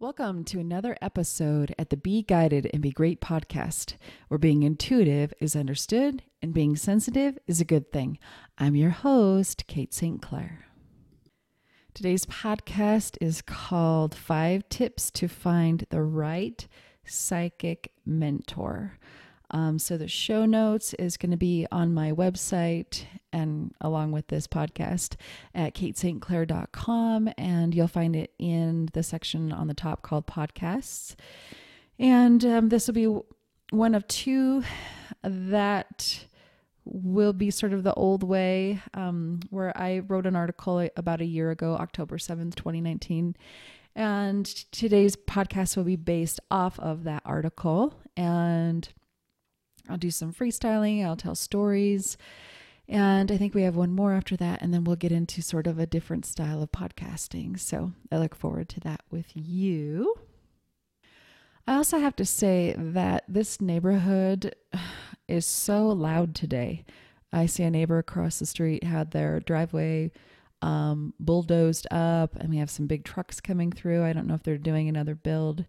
Welcome to another episode at the Be Guided and Be Great podcast, where being intuitive is understood and being sensitive is a good thing. I'm your host, Kate St. Clair. Today's podcast is called Five Tips to Find the Right Psychic Mentor. Um, so the show notes is going to be on my website and along with this podcast at katestclair.com. And you'll find it in the section on the top called podcasts. And um, this will be one of two that will be sort of the old way, um, where I wrote an article about a year ago, October 7th, 2019. And today's podcast will be based off of that article. And I'll do some freestyling, I'll tell stories. And I think we have one more after that, and then we'll get into sort of a different style of podcasting. So I look forward to that with you. I also have to say that this neighborhood is so loud today. I see a neighbor across the street had their driveway um, bulldozed up, and we have some big trucks coming through. I don't know if they're doing another build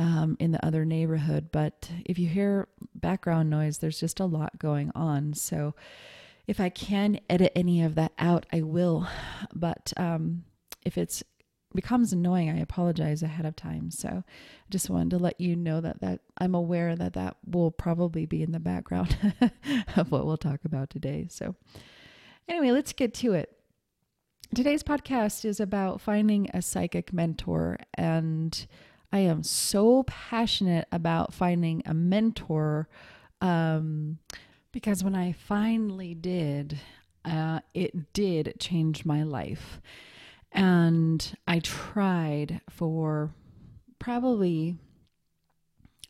um, in the other neighborhood. But if you hear background noise, there's just a lot going on. So if I can edit any of that out, I will. But um, if it's becomes annoying, I apologize ahead of time. So I just wanted to let you know that that I'm aware that that will probably be in the background of what we'll talk about today. So anyway, let's get to it. Today's podcast is about finding a psychic mentor and I am so passionate about finding a mentor um, because when I finally did, uh, it did change my life. And I tried for probably,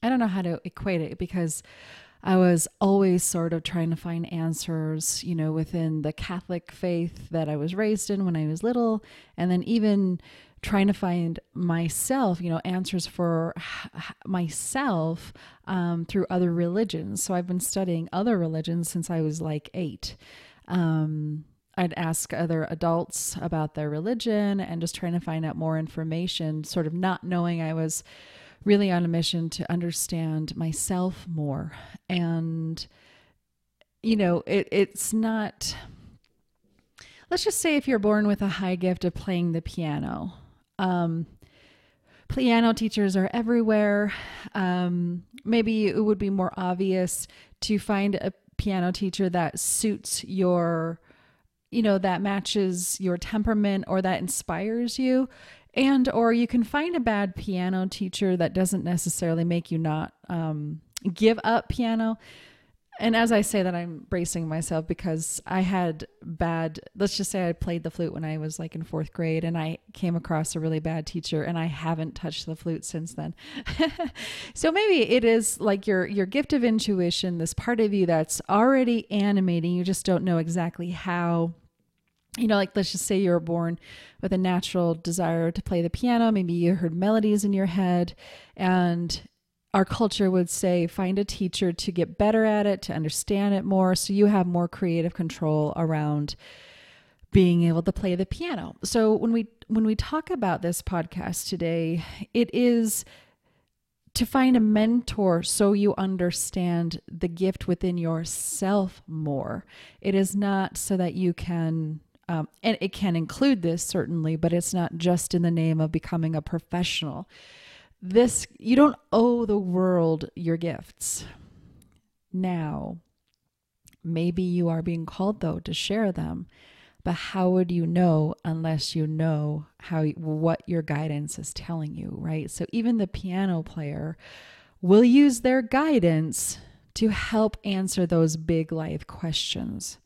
I don't know how to equate it because I was always sort of trying to find answers, you know, within the Catholic faith that I was raised in when I was little. And then even trying to find myself, you know, answers for myself um, through other religions. So I've been studying other religions since I was like eight. Um, I'd ask other adults about their religion and just trying to find out more information, sort of not knowing I was really on a mission to understand myself more. And, you know, it, it's not, let's just say if you're born with a high gift of playing the piano, um, piano teachers are everywhere. Um, maybe it would be more obvious to find a piano teacher that suits your, you know, that matches your temperament or that inspires you. And, or you can find a bad piano teacher that doesn't necessarily make you not um, give up piano and as I say that, I'm bracing myself because I had bad, let's just say I played the flute when I was like in fourth grade and I came across a really bad teacher and I haven't touched the flute since then. so maybe it is like your, your gift of intuition, this part of you that's already animating. You just don't know exactly how you know, like let's just say you were born with a natural desire to play the piano. Maybe you heard melodies in your head and our culture would say find a teacher to get better at it, to understand it more, so you have more creative control around being able to play the piano. So when we when we talk about this podcast today, it is to find a mentor so you understand the gift within yourself more. It is not so that you can um, and it can include this certainly, but it's not just in the name of becoming a professional this you don't owe the world your gifts. Now maybe you are being called though to share them but how would you know unless you know how what your guidance is telling you right? So even the piano player will use their guidance to help answer those big life questions.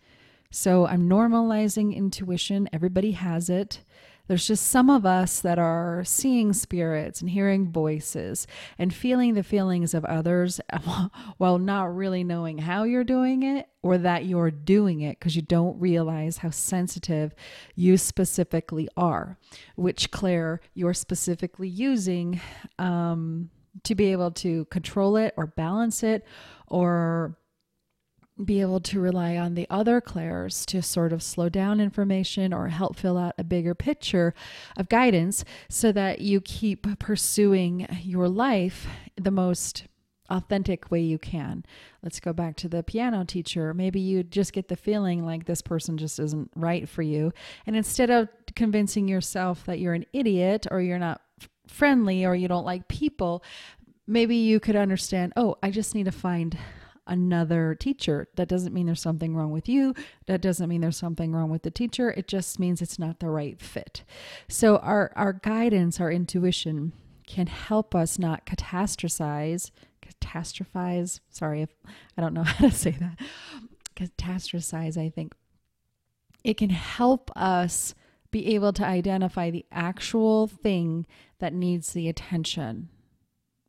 So i'm normalizing intuition. Everybody has it there's just some of us that are seeing spirits and hearing voices and feeling the feelings of others while not really knowing how you're doing it or that you're doing it because you don't realize how sensitive you specifically are, which clair you're specifically using um, to be able to control it or balance it or be able to rely on the other clairs to sort of slow down information or help fill out a bigger picture of guidance so that you keep pursuing your life the most authentic way you can. Let's go back to the piano teacher. Maybe you just get the feeling like this person just isn't right for you. And instead of convincing yourself that you're an idiot or you're not friendly or you don't like people, maybe you could understand, oh, I just need to find another teacher. That doesn't mean there's something wrong with you. That doesn't mean there's something wrong with the teacher. It just means it's not the right fit. So our our guidance, our intuition can help us not catastrophize, catastrophize. Sorry if I don't know how to say that. Catastrophize, I think. It can help us be able to identify the actual thing that needs the attention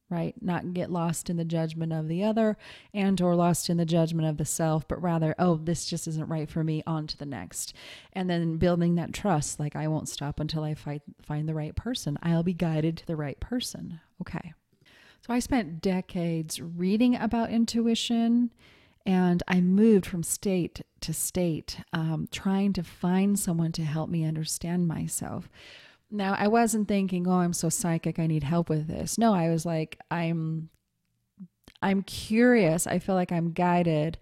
right? Not get lost in the judgment of the other and or lost in the judgment of the self but rather oh this just isn't right for me on to the next. And then building that trust like i won't stop until i find find the right person. I'll be guided to the right person. Okay. So i spent decades reading about intuition and I moved from state to state, um, trying to find someone to help me understand myself. Now, I wasn't thinking, "Oh, I'm so psychic, I need help with this." No, I was like, "I'm I'm curious. I feel like I'm guided.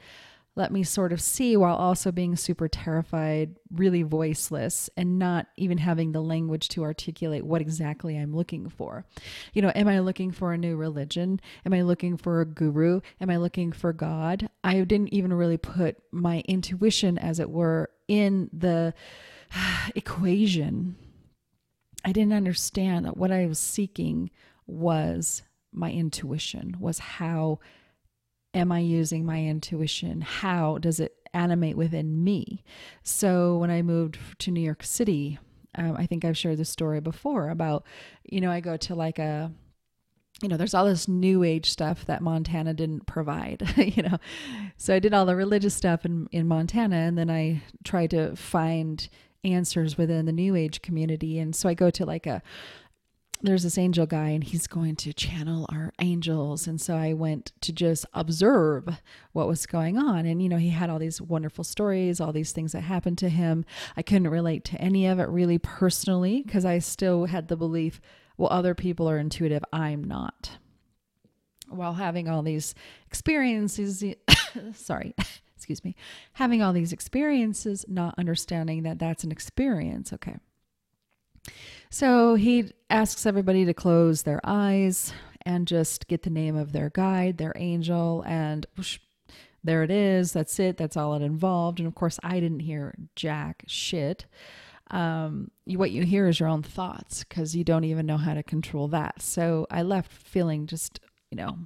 Let me sort of see while also being super terrified, really voiceless, and not even having the language to articulate what exactly I'm looking for. You know, am I looking for a new religion? Am I looking for a guru? Am I looking for God? I didn't even really put my intuition, as it were, in the equation I didn't understand that what I was seeking was my intuition, was how am I using my intuition? How does it animate within me? So when I moved to New York City, um, I think I've shared this story before about, you know, I go to like a, you know, there's all this new age stuff that Montana didn't provide, you know. So I did all the religious stuff in, in Montana and then I tried to find answers within the new age community. And so I go to like a there's this angel guy and he's going to channel our angels. And so i went to just observe what was going on. And you know he had all these wonderful stories all these things that happened to him. I couldn't relate to any of it really personally because i still had the belief well other people are intuitive. I'm not. While having all these experiences sorry excuse me, having all these experiences, not understanding that that's an experience. Okay. So he asks everybody to close their eyes and just get the name of their guide, their angel, and whoosh, there it is. That's it. That's all it involved. And of course, I didn't hear jack shit. Um, you, what you hear is your own thoughts because you don't even know how to control that. So I left feeling just, you know,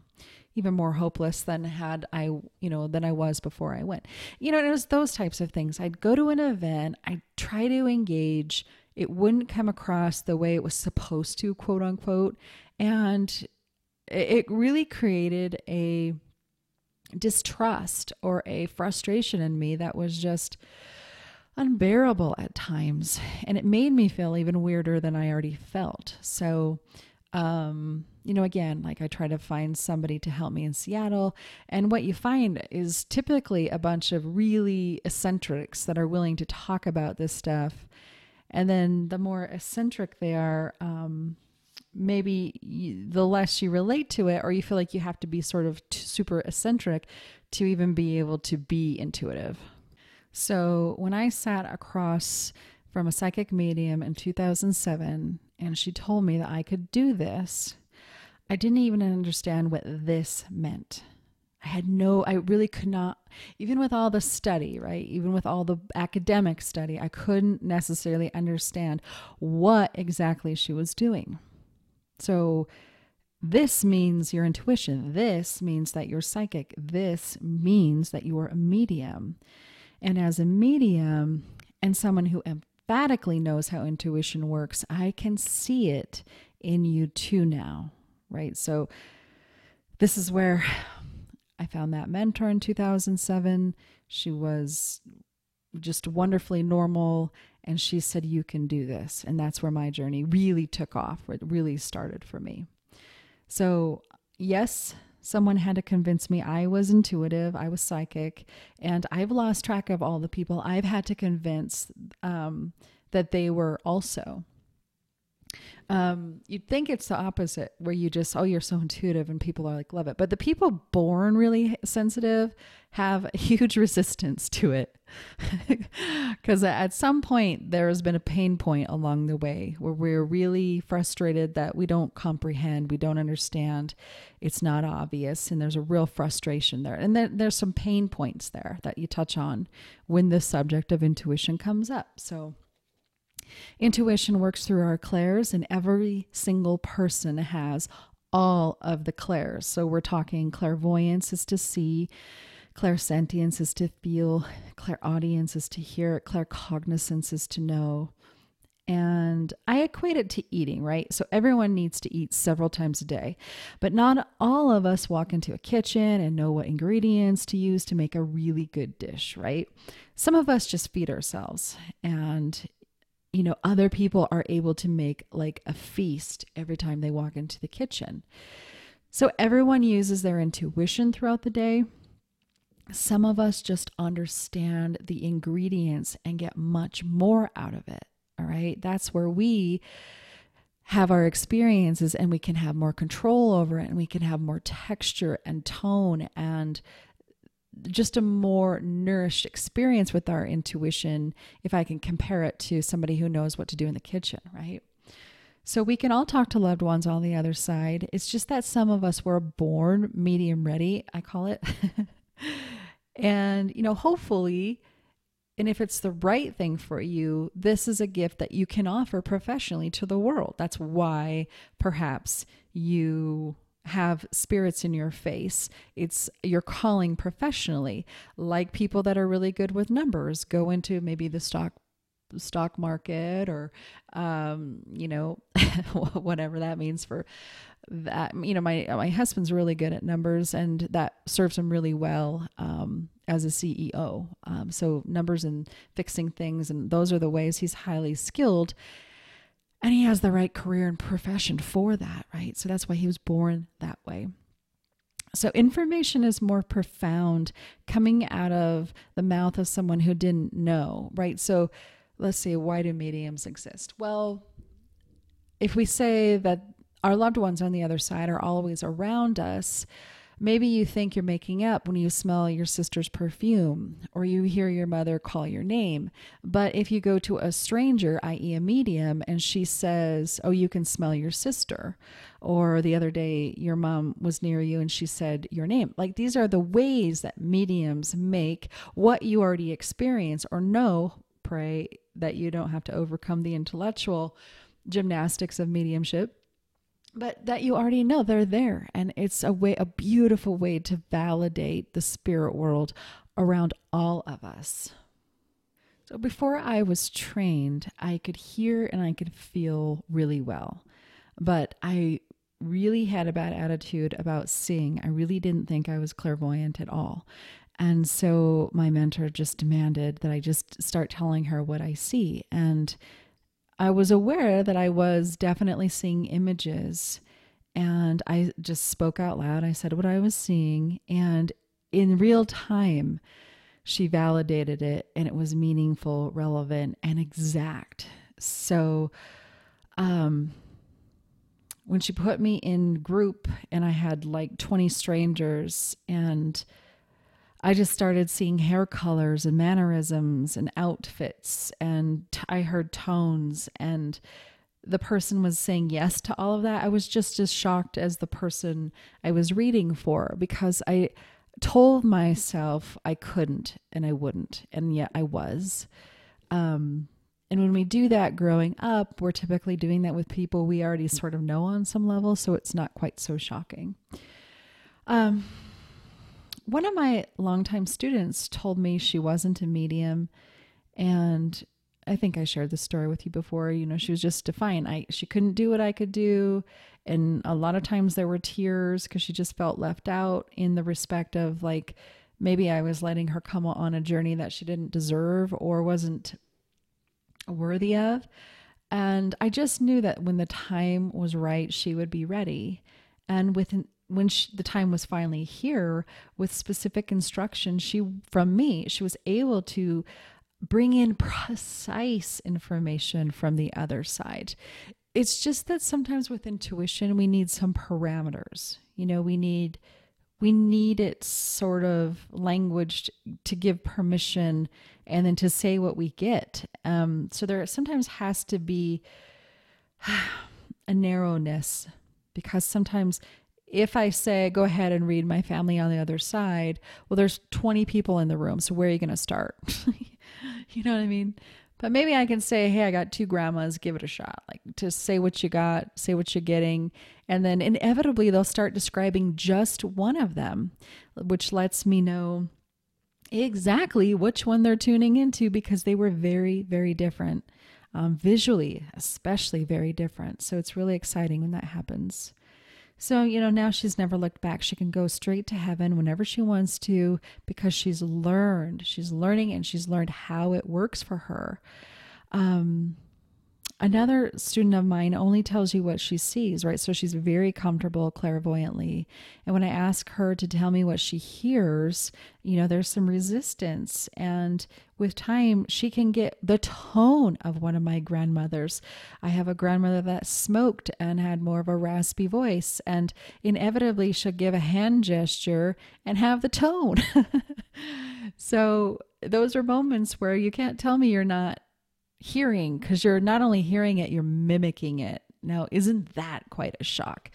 even more hopeless than had I, you know, than I was before I went. You know, it was those types of things. I'd go to an event, I'd try to engage, it wouldn't come across the way it was supposed to, quote unquote. And it really created a distrust or a frustration in me that was just unbearable at times. And it made me feel even weirder than I already felt. So, um, you know, again, like I try to find somebody to help me in Seattle. And what you find is typically a bunch of really eccentrics that are willing to talk about this stuff. And then the more eccentric they are, um, maybe you, the less you relate to it, or you feel like you have to be sort of t- super eccentric to even be able to be intuitive. So when I sat across from a psychic medium in 2007 and she told me that I could do this, I didn't even understand what this meant. I had no, I really could not, even with all the study, right? Even with all the academic study, I couldn't necessarily understand what exactly she was doing. So, this means your intuition. This means that you're psychic. This means that you are a medium. And as a medium and someone who emphatically knows how intuition works, I can see it in you too now right? So this is where I found that mentor in 2007. She was just wonderfully normal and she said you can do this and that's where my journey really took off where it really started for me so yes Someone had to convince me I was intuitive, I was psychic, and I've lost track of all the people I've had to convince um, that they were also. Um, you'd think it's the opposite, where you just, oh, you're so intuitive and people are like, love it. But the people born really sensitive have a huge resistance to it. Because at some point, there has been a pain point along the way where we're really frustrated that we don't comprehend, we don't understand, it's not obvious, and there's a real frustration there. And then there's some pain points there that you touch on when the subject of intuition comes up. So, Intuition works through our clairs, and every single person has all of the clairs. So we're talking clairvoyance is to see, clairsentience is to feel, clairaudience is to hear, claircognizance is to know. And I equate it to eating, right? So everyone needs to eat several times a day, but not all of us walk into a kitchen and know what ingredients to use to make a really good dish, right? Some of us just feed ourselves. And you know, other people are able to make like a feast every time they walk into the kitchen. So everyone uses their intuition throughout the day. Some of us just understand the ingredients and get much more out of it. All right. That's where we have our experiences and we can have more control over it and we can have more texture and tone and just a more nourished experience with our intuition if I can compare it to somebody who knows what to do in the kitchen, right? So we can all talk to loved ones on the other side. It's just that some of us were born medium ready, I call it. and, you know, hopefully, and if it's the right thing for you, this is a gift that you can offer professionally to the world. That's why perhaps you have spirits in your face. It's you're calling professionally, like people that are really good with numbers. Go into maybe the stock stock market or um, you know whatever that means for that. You know my my husband's really good at numbers and that serves him really well um, as a CEO um, so numbers and fixing things and those are the ways he's highly skilled and he has the right career and profession for that, right? So that's why he was born that way. So information is more profound coming out of the mouth of someone who didn't know, right? So let's see, why do mediums exist? Well, if we say that our loved ones on the other side are always around us, Maybe you think you're making up when you smell your sister's perfume or you hear your mother call your name. But if you go to a stranger, i.e., a medium, and she says, Oh, you can smell your sister, or the other day your mom was near you and she said your name, like these are the ways that mediums make what you already experience or know, pray that you don't have to overcome the intellectual gymnastics of mediumship but that you already know they're there. And it's a way a beautiful way to validate the spirit world around all of us. So before i was trained i could hear and i could feel really well. But i really had a bad attitude about seeing. I really didn't think i was clairvoyant at all. And so my mentor just demanded that i just start telling her what i see. And I was aware that I was definitely seeing images and I just spoke out loud. I said what I was seeing and in real time she validated it and it was meaningful, relevant and exact. So um when she put me in group and I had like 20 strangers and I just started seeing hair colors and mannerisms and outfits, and I heard tones, and the person was saying yes to all of that. I was just as shocked as the person I was reading for because I told myself I couldn't and I wouldn't, and yet I was. Um, and when we do that growing up, we're typically doing that with people we already sort of know on some level, so it's not quite so shocking. Um, one of my longtime students told me she wasn't a medium and I think I shared this story with you before. You know, she was just defiant. I she couldn't do what I could do, and a lot of times there were tears because she just felt left out in the respect of like maybe I was letting her come on a journey that she didn't deserve or wasn't worthy of. And I just knew that when the time was right, she would be ready. And within when she, the time was finally here with specific instruction she from me she was able to bring in precise information from the other side. It's just that sometimes with intuition we need some parameters. You know we need we need it sort of language to give permission and then to say what we get. Um, so there sometimes has to be a narrowness because sometimes if I say, go ahead and read my family on the other side, well, there's 20 people in the room. So where are you going to start? you know what I mean? But maybe I can say, hey, I got two grandmas, give it a shot. Like to say what you got, say what you're getting. And then inevitably they'll start describing just one of them, which lets me know exactly which one they're tuning into because they were very, very different. Um, visually, especially very different. So it's really exciting when that happens. So, you know, now she's never looked back. She can go straight to heaven whenever she wants to because she's learned. She's learning and she's learned how it works for her. Um, another student of mine only tells you what she sees, right? So she's very comfortable clairvoyantly. And when I ask her to tell me what she hears, you know, there's some resistance. And with time, she can get the tone of one of my grandmothers. I have a grandmother that smoked and had more of a raspy voice. And inevitably, she'll give a hand gesture and have the tone. so those are moments where you can't tell me you're not hearing because you're not only hearing it, you're mimicking it. Now, isn't that quite a shock?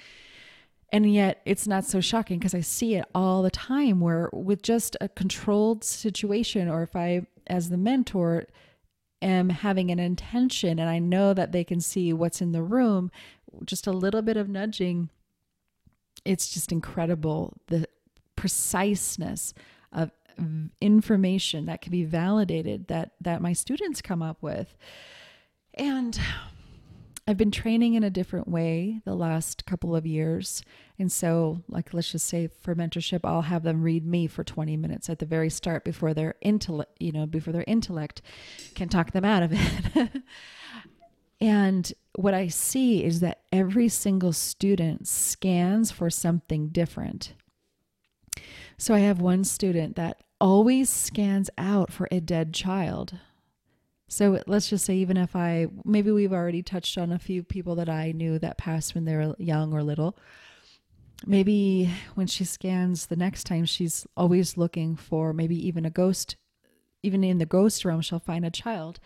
And yet it's not so shocking because I see it all the time where with just a controlled situation, or if I, as the mentor, am having an intention and I know that they can see what's in the room, just a little bit of nudging, it's just incredible the preciseness of information that can be validated that that my students come up with and I've been training in a different way the last couple of years. And so, like, let's just say for mentorship, I'll have them read me for 20 minutes at the very start before their intellect, you know, before their intellect can talk them out of it. and what I see is that every single student scans for something different. So I have one student that always scans out for a dead child. So let's just say, even if I, maybe we've already touched on a few people that I knew that passed when they were young or little. Maybe when she scans the next time, she's always looking for maybe even a ghost, even in the ghost realm, she'll find a child.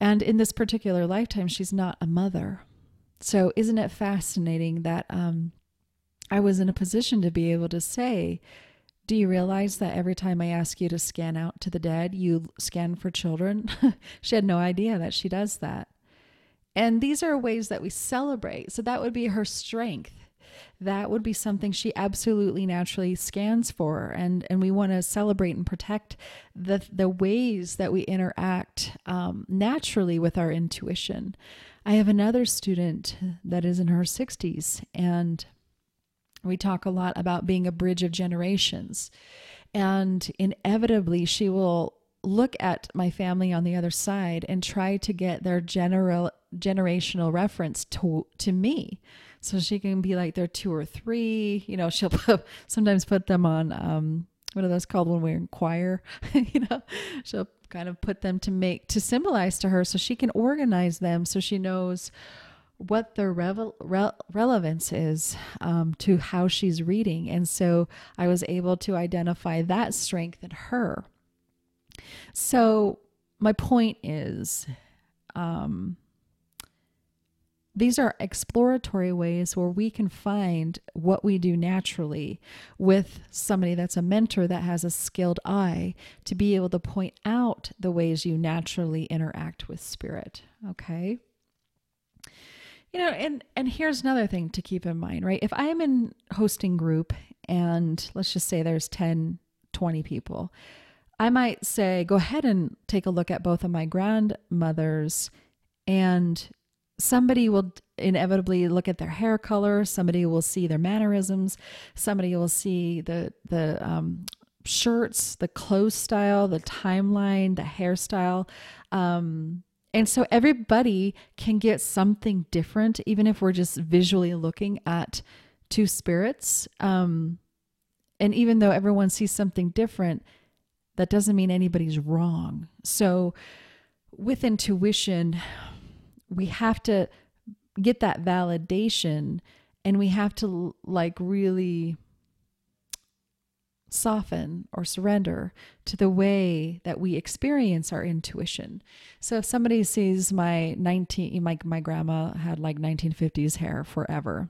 And in this particular lifetime, she's not a mother. So isn't it fascinating that um, I was in a position to be able to say, do you realize that every time I ask you to scan out to the dead, you scan for children? she had no idea that she does that. And these are ways that we celebrate. So that would be her strength. That would be something she absolutely naturally scans for. And, and we want to celebrate and protect the, the ways that we interact um, naturally with our intuition. I have another student that is in her 60s, and we talk a lot about being a bridge of generations. And inevitably, she will look at my family on the other side and try to get their general generational reference to to me. So she can be like they're two or three. You know she'll put, sometimes put them on um what are those called when we inquire you know she'll kind of put them to make to symbolize to her so she can organize them so she knows what the revel- re- relevance is um, to how she's reading. And so I was able to identify that strength in her. So, my point is um, these are exploratory ways where we can find what we do naturally with somebody that's a mentor that has a skilled eye to be able to point out the ways you naturally interact with spirit. Okay you know and and here's another thing to keep in mind right? If i am in hosting group and let's just say there's 10 20 people i might say go ahead and take a look at both of my grandmothers and somebody will inevitably look at their hair color somebody will see their mannerisms somebody will see the the um, shirts the clothes style the timeline the hairstyle um, and so everybody can get something different, even if we're just visually looking at two spirits. Um, and even though everyone sees something different, that doesn't mean anybody's wrong. So, with intuition, we have to get that validation and we have to like really soften or surrender to the way that we experience our intuition. So if somebody sees my 19 my my grandma had like 1950s hair forever.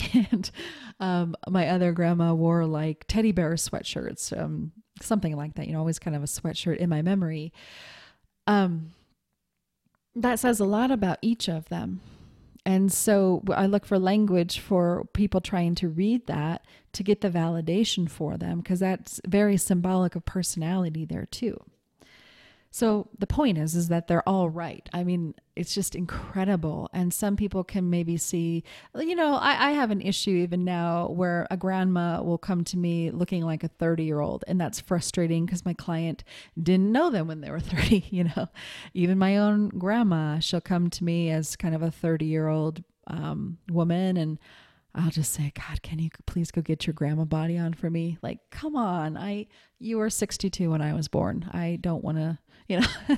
And um, my other grandma wore like teddy bear sweatshirts, um, something like that, you know, always kind of a sweatshirt in my memory. Um, that says a lot about each of them. And so I look for language for people trying to read that to get the validation for them because that's very symbolic of personality there too. So the point is is that they're all right. I mean, it's just incredible. And some people can maybe see, you know, I, I have an issue even now where a grandma will come to me looking like a 30 year old. And that's frustrating because my client didn't know them when they were 30, you know. Even my own grandma, she'll come to me as kind of a 30 year old um, woman and I'll just say, God, can you please go get your grandma body on for me? Like, come on. I you were 62 when I was born. I don't want to you know,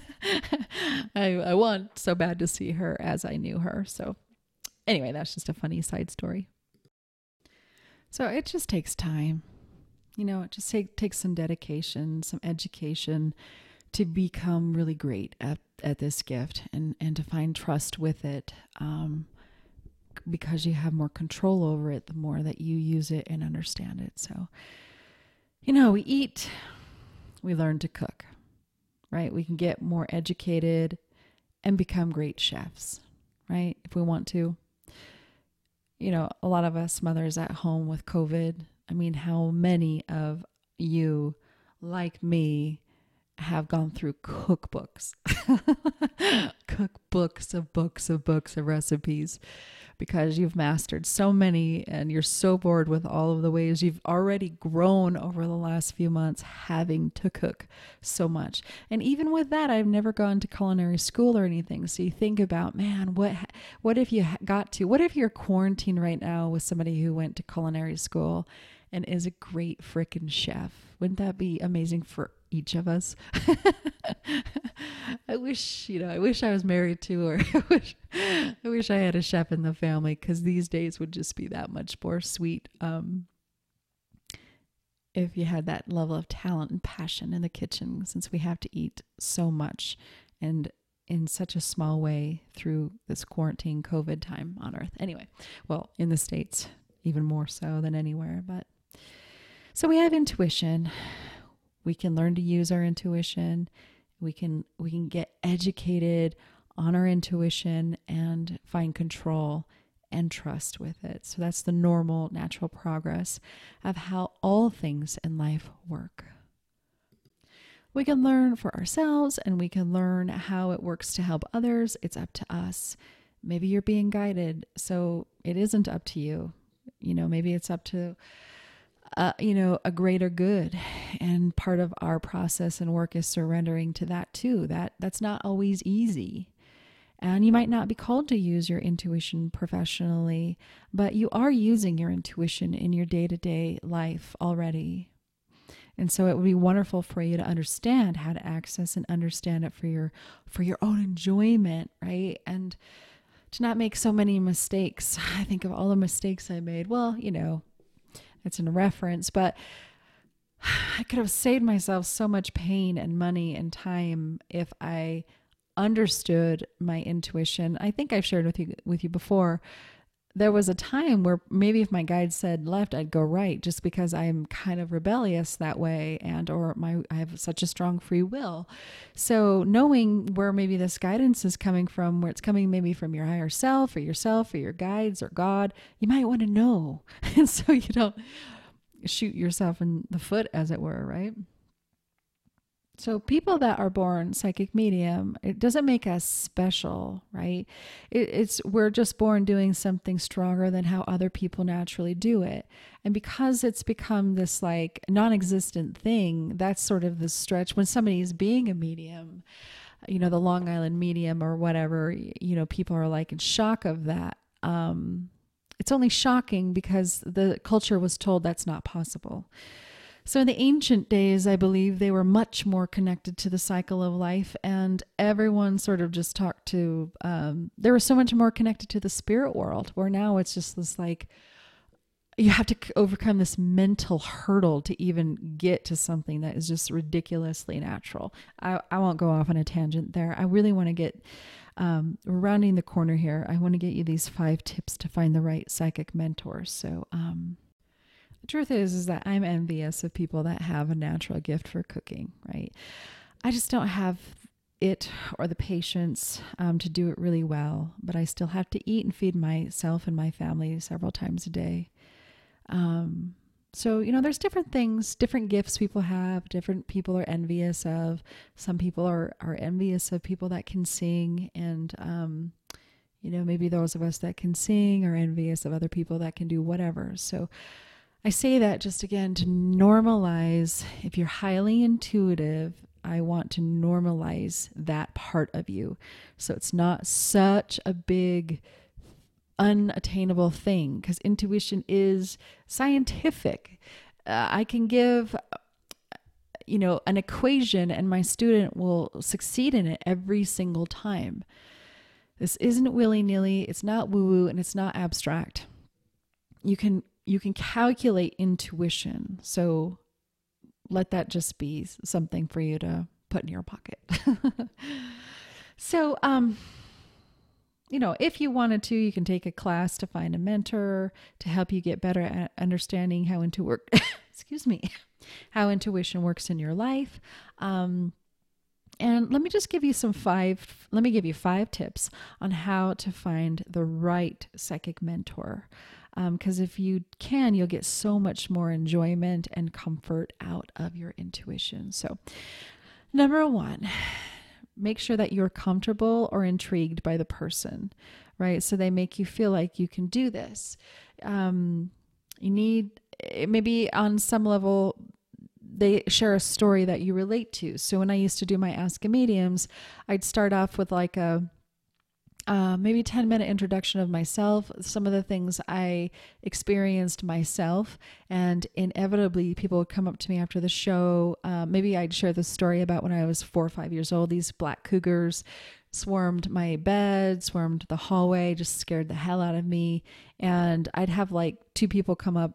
I, I want so bad to see her as I knew her. So, anyway, that's just a funny side story. So, it just takes time. You know, it just take, takes some dedication, some education to become really great at, at this gift and, and to find trust with it. Um, because you have more control over it the more that you use it and understand it. So, you know, we eat, we learn to cook right? We can get more educated and become great chefs, right? If we want to. You know, a lot of us mothers at home with COVID, I mean, how many of you, like me, have gone through cookbooks, cookbooks of books of books of recipes because you've mastered so many and you're so bored with all of the ways you've already grown over the last few months having to cook so much. And even with that, I've never gone to culinary school or anything. So you think about, man, what what if you got to? What if you're quarantined right now with somebody who went to culinary school and is a great freaking chef? Wouldn't that be amazing for each of us. I wish, you know, I wish I was married to, or I wish, I wish I had a chef in the family because these days would just be that much more sweet. Um, if you had that level of talent and passion in the kitchen, since we have to eat so much and in such a small way through this quarantine COVID time on Earth. Anyway, well, in the States, even more so than anywhere. But so we have intuition we can learn to use our intuition. We can we can get educated on our intuition and find control and trust with it. So that's the normal natural progress of how all things in life work. We can learn for ourselves and we can learn how it works to help others. It's up to us. Maybe you're being guided so it isn't up to you. You know maybe it's up to uh, you know, a greater good. And part of our process and work is surrendering to that too. That that's not always easy. And you might not be called to use your intuition professionally, but you are using your intuition in your day to day life already. And so it would be wonderful for you to understand how to access and understand it for your for your own enjoyment, right? And to not make so many mistakes. I think of all the mistakes I made. Well, you know, it's in reference, but I could have saved myself so much pain and money and time if I understood my intuition. I think I've shared with you with you before. There was a time where maybe if my guide said left, I'd go right just because I'm kind of rebellious that way and or my I have such a strong free will. So knowing where maybe this guidance is coming from, where it's coming maybe from your higher self or yourself or your guides or God, you might want to know. And so you don't shoot yourself in the foot as it were, right? So, people that are born psychic medium, it doesn't make us special, right? It, it's we're just born doing something stronger than how other people naturally do it. And because it's become this like non existent thing, that's sort of the stretch when somebody is being a medium, you know, the Long Island medium or whatever, you know, people are like in shock of that. Um, it's only shocking because the culture was told that's not possible. So, in the ancient days, I believe they were much more connected to the cycle of life, and everyone sort of just talked to, um, they were so much more connected to the spirit world, where now it's just this like, you have to overcome this mental hurdle to even get to something that is just ridiculously natural. I, I won't go off on a tangent there. I really want to get um, rounding the corner here. I want to get you these five tips to find the right psychic mentor. So, um, truth is is that I'm envious of people that have a natural gift for cooking, right? I just don't have it or the patience um, to do it really well, but I still have to eat and feed myself and my family several times a day. Um, so, you know, there's different things, different gifts people have, different people are envious of. Some people are, are envious of people that can sing. And, um, you know, maybe those of us that can sing are envious of other people that can do whatever. So, I say that just again to normalize. If you're highly intuitive, I want to normalize that part of you. So it's not such a big, unattainable thing because intuition is scientific. Uh, I can give you know an equation and my student will succeed in it every single time this isn't willy-nilly it's not woo-woo and it's not abstract you can you can calculate intuition. So let that just be something for you to put in your pocket. so, um, you know, if you wanted to, you can take a class to find a mentor to help you get better at understanding how into work. excuse me, how intuition works in your life. Um, and let me just give you some five, let me give you five tips on how to find the right psychic mentor because um, if you can, you'll get so much more enjoyment and comfort out of your intuition. So, number one, make sure that you're comfortable or intrigued by the person, right? So they make you feel like you can do this. Um, you need maybe on some level they share a story that you relate to. So when I used to do my Ask a Mediums, I'd start off with like a uh, maybe 10 minute introduction of myself, some of the things I experienced myself. And inevitably, people would come up to me after the show. Uh, maybe I'd share the story about when I was four or five years old. These black cougars swarmed my bed, swarmed the hallway, just scared the hell out of me. And I'd have like two people come up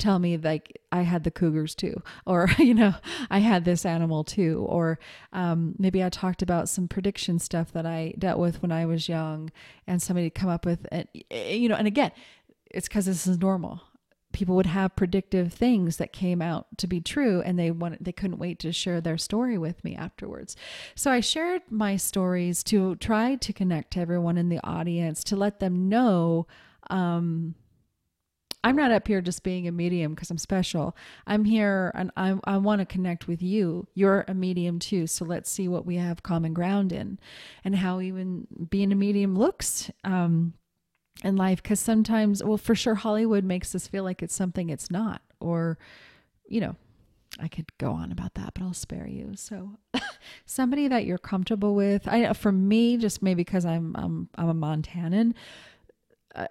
tell me like I had the cougars too, or you know I had this animal too, or um, maybe I talked about some prediction stuff that I dealt with when I was young, and somebody come up with, and you know, and again, it's because this is normal. People would have predictive things that came out to be true, and they wanted they couldn't wait to share their story with me afterwards. So I shared my stories to try to connect to everyone in the audience to let them know. Um, I'm not up here just being a medium because I'm special. I'm here and I, I want to connect with you. You're a medium too. So let's see what we have common ground in and how even being a medium looks um, in life. Because sometimes, well, for sure, Hollywood makes us feel like it's something it's not. Or, you know, I could go on about that, but I'll spare you. So, somebody that you're comfortable with. I, for me, just maybe because I'm I'm I'm a Montanan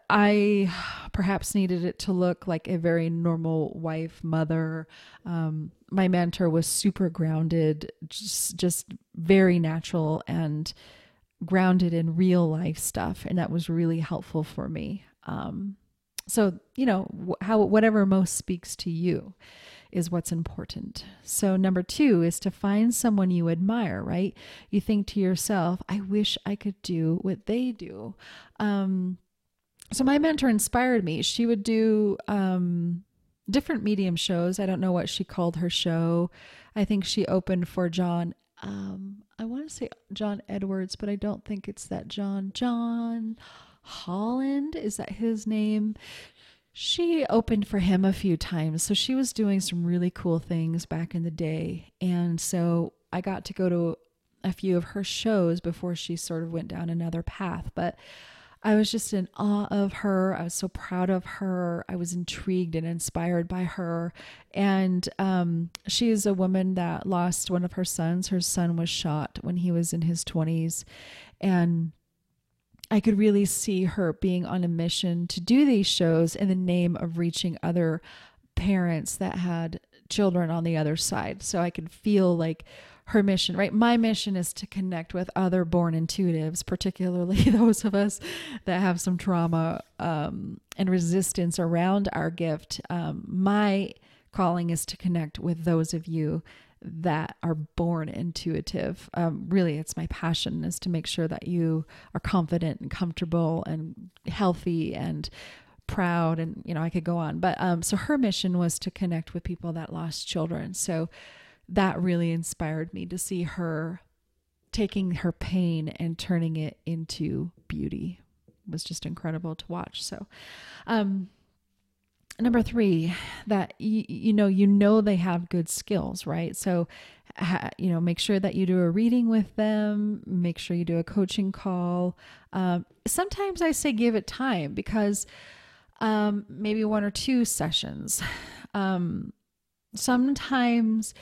I perhaps needed it to look like a very normal wife, mother. Um, my mentor was super grounded, just just very natural and grounded in real life stuff, and that was really helpful for me. Um, so you know how whatever most speaks to you is what's important. So number 2 is to find someone you admire, right? You think to yourself, I wish I could do what they do. Um, so my mentor inspired me. She would do um, different medium shows. I don't know what she called her show. I think she opened for John. Um, I want to say John Edwards, but I don't think it's that John. John Holland is that his name? She opened for him a few times, so she was doing some really cool things back in the day, and so I got to go to a few of her shows before she sort of went down another path, but. I was just in awe of her. I was so proud of her. I was intrigued and inspired by her. And um, she is a woman that lost one of her sons. Her son was shot when he was in his 20s. And I could really see her being on a mission to do these shows in the name of reaching other parents that had children on the other side. So I could feel like her mission, right? My mission is to connect with other born intuitives, particularly those of us that have some trauma um, and resistance around our gift. Um, my calling is to connect with those of you that are born intuitive. Um, really, it's my passion is to make sure that you are confident and comfortable and healthy and proud and you know i could go on but um so her mission was to connect with people that lost children so that really inspired me to see her taking her pain and turning it into beauty. It was just incredible to watch. So um number three that you, you know you know they have good skills right? So ha, you know make sure that you do a reading with them make sure you do a coaching call. Um, sometimes i say give it time because um, maybe one or two sessions. Um, sometimes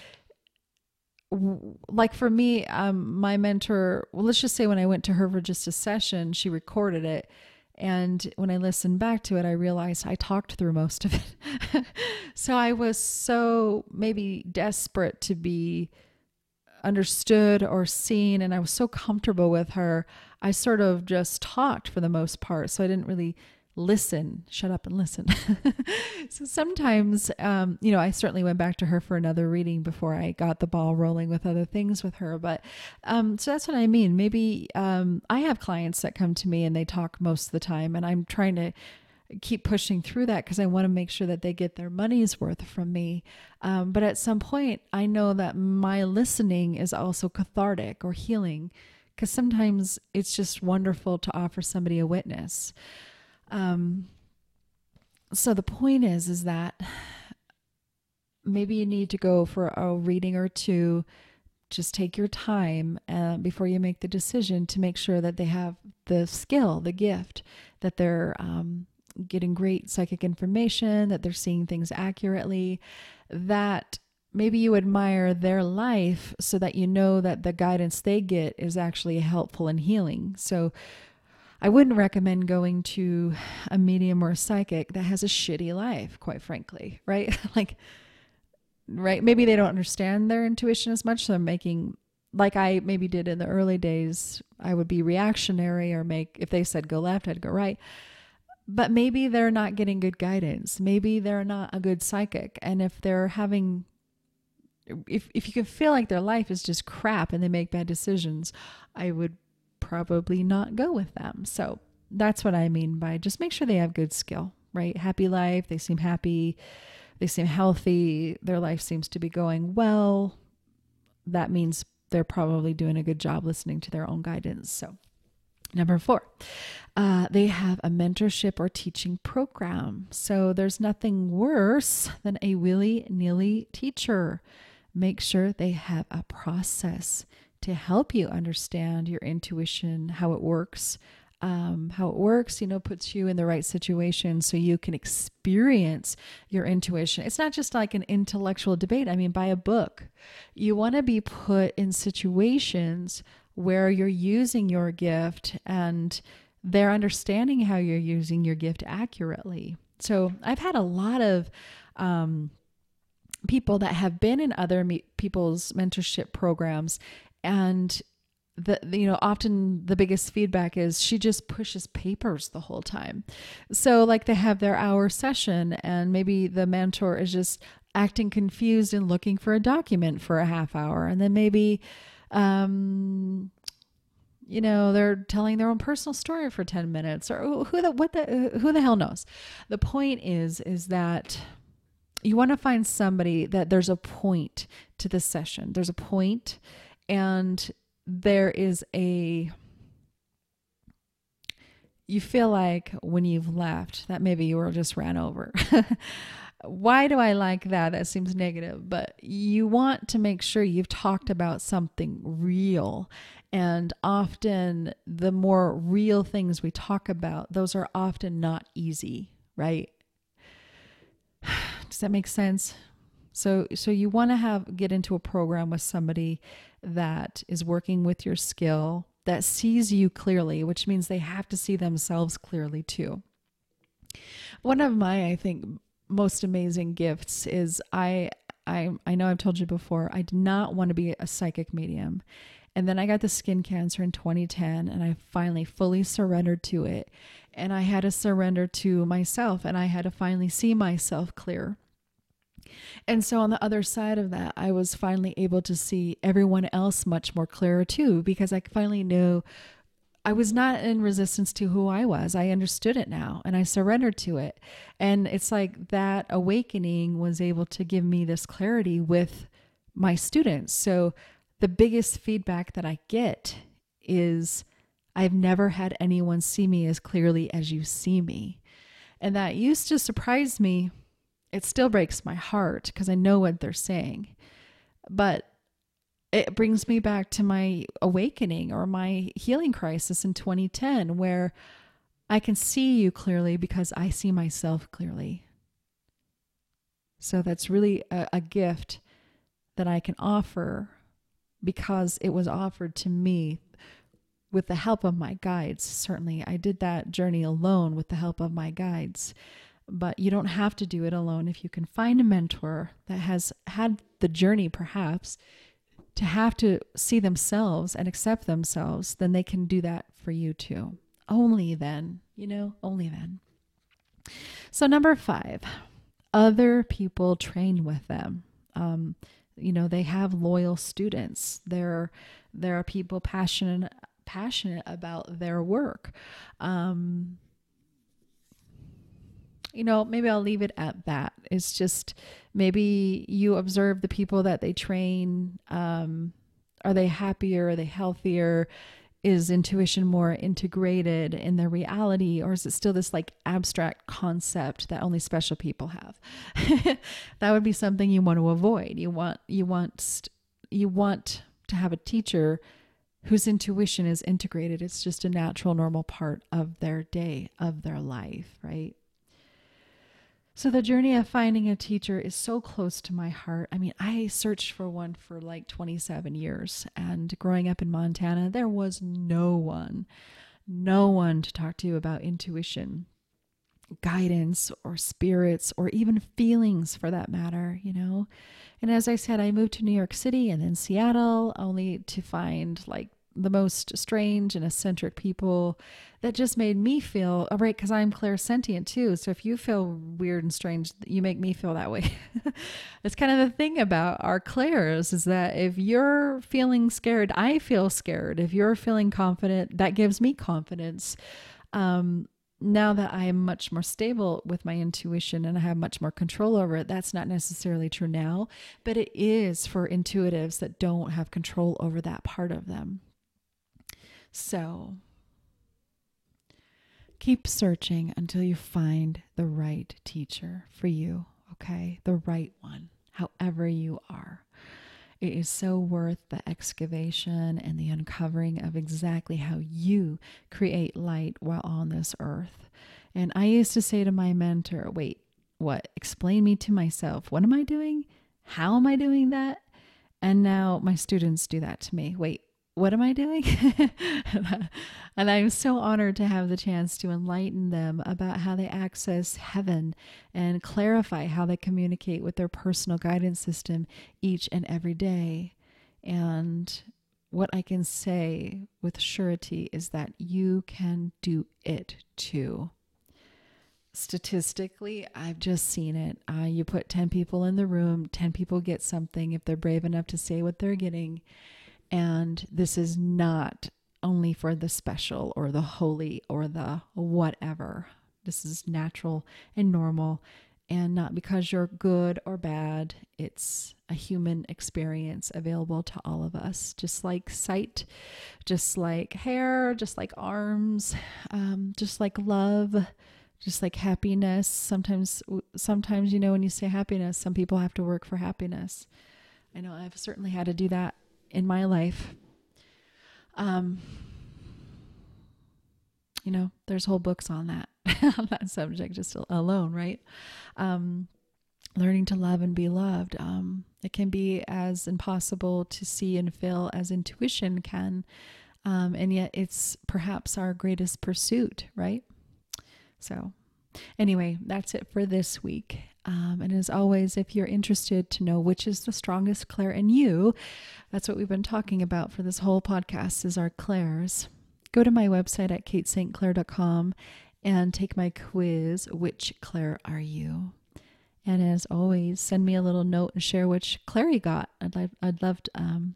like for me, um, my mentor, well, let's just say when I went to her for just a session, she recorded it. And when I listened back to it, I realized I talked through most of it. so I was so maybe desperate to be understood or seen. And I was so comfortable with her. I sort of just talked for the most part. So I didn't really listen, shut up and listen. so sometimes, um, you know, I certainly went back to her for another reading before I got the ball rolling with other things with her. But um, so that's what I mean. Maybe um, I have clients that come to me and they talk most of the time, and I'm trying to keep pushing through that because I want to make sure that they get their money's worth from me. Um, but at some point, I know that my listening is also cathartic or healing because sometimes it's just wonderful to offer somebody a witness. Um, so the point is, is that maybe you need to go for a reading or two. Just take your time uh, before you make the decision to make sure that they have the skill, the gift, that they're um, getting great psychic information, that they're seeing things accurately, that maybe you admire their life so that you know that the guidance they get is actually helpful and healing. So I wouldn't recommend going to a medium or a psychic that has a shitty life, quite frankly, right? like, right? Maybe they don't understand their intuition as much. So they're making, like I maybe did in the early days, I would be reactionary or make, if they said go left, I'd go right. But maybe they're not getting good guidance. Maybe they're not a good psychic. And if they're having if if you can feel like their life is just crap and they make bad decisions, I would probably not go with them. So that's what I mean by just make sure they have good skill, right? Happy life, they seem happy, they seem healthy, their life seems to be going well. That means they're probably doing a good job listening to their own guidance. So, number four, uh, they have a mentorship or teaching program. So, there's nothing worse than a willy nilly teacher. Make sure they have a process to help you understand your intuition, how it works, um, how it works, you know, puts you in the right situation so you can experience your intuition. It's not just like an intellectual debate. I mean, buy a book. You want to be put in situations where you're using your gift and they're understanding how you're using your gift accurately. So I've had a lot of, um, people that have been in other me- people's mentorship programs and the you know often the biggest feedback is she just pushes papers the whole time. So like they have their hour session and maybe the mentor is just acting confused and looking for a document for a half hour. And then maybe um you know they're telling their own personal story for 10 minutes or who the what the who the hell knows? The point is is that you want to find somebody that there's a point to the session. There's a point and there is a you feel like when you've left that maybe you were just ran over. Why do I like that? That seems negative, but you want to make sure you've talked about something real. And often, the more real things we talk about, those are often not easy, right? Does that make sense? So so you want to have get into a program with somebody that is working with your skill, that sees you clearly, which means they have to see themselves clearly too. One of my, I think, most amazing gifts is I I I know I've told you before, I did not want to be a psychic medium. And then I got the skin cancer in 2010 and I finally fully surrendered to it. And I had to surrender to myself and I had to finally see myself clear. And so on the other side of that, I was finally able to see everyone else much more clearer too, because I finally knew I was not in resistance to who I was. I understood it now and I surrendered to it. And it's like that awakening was able to give me this clarity with my students. So the biggest feedback that I get is I've never had anyone see me as clearly as you see me. And that used to surprise me. It still breaks my heart because I know what they're saying. But it brings me back to my awakening or my healing crisis in 2010, where I can see you clearly because I see myself clearly. So that's really a, a gift that I can offer because it was offered to me with the help of my guides. Certainly, I did that journey alone with the help of my guides. But you don't have to do it alone. If you can find a mentor that has had the journey, perhaps, to have to see themselves and accept themselves, then they can do that for you too. Only then, you know, only then. So, number five, other people train with them. Um, you know, they have loyal students. There, there are people passionate passionate about their work. Um, you know, maybe I'll leave it at that. It's just maybe you observe the people that they train. Um, are they happier? Are they healthier? Is intuition more integrated in their reality, or is it still this like abstract concept that only special people have? that would be something you want to avoid. You want you want you want to have a teacher whose intuition is integrated. It's just a natural, normal part of their day, of their life, right? So the journey of finding a teacher is so close to my heart. I mean, I searched for one for like 27 years and growing up in Montana, there was no one, no one to talk to about intuition, guidance or spirits or even feelings for that matter, you know. And as I said, I moved to New York City and then Seattle only to find like the most strange and eccentric people that just made me feel all right because i'm clairsentient too. So if you feel weird and strange you make me feel that way. That's kind of the thing about our clairs is that if you're feeling scared i feel scared. If you're feeling confident that gives me confidence. Um, now that I am much more stable with my intuition and I have much more control over it, that's not necessarily true now, but it is for intuitives that don't have control over that part of them. So keep searching until you find the right teacher for you, okay? The right one, however you are. It is so worth the excavation and the uncovering of exactly how you create light while on this earth. And I used to say to my mentor, wait, what? Explain me to myself. What am I doing? How am I doing that? And now my students do that to me. Wait, what am I doing? and I'm so honored to have the chance to enlighten them about how they access heaven and clarify how they communicate with their personal guidance system each and every day. And what I can say with surety is that you can do it too. Statistically, I've just seen it. Uh, you put 10 people in the room, 10 people get something if they're brave enough to say what they're getting and this is not only for the special or the holy or the whatever. This is natural and normal and not because you're good or bad. It's a human experience available to all of us, just like sight, just like hair, just like arms, um, just like love, just like happiness. Sometimes, sometimes you know, when you say happiness, some people have to work for happiness. I know I've certainly had to do that in my life. Um, you know, there's whole books on that on that subject just alone, right? Um, learning to love and be loved. Um, it can be as impossible to see and feel as intuition can. Um, and yet it's perhaps our greatest pursuit, right? So, anyway, that's it for this week. Um, and as always, if you're interested to know which is the strongest clair in you, that's what we've been talking about for this whole podcast is our clairs. Go to my website at katestclair.com and take my quiz, Which clair Are You? And as always, send me a little note and share which clair you got. I'd love, I'd love, to, um,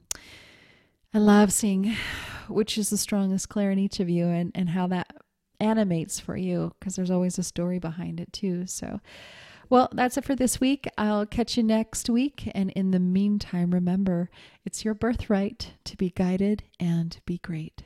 I love seeing which is the strongest clair in each of you and, and how that animates for you because there's always a story behind it too. So, well, that's it for this week. I'll catch you next week. And in the meantime, remember, it's your birthright to be guided and be great.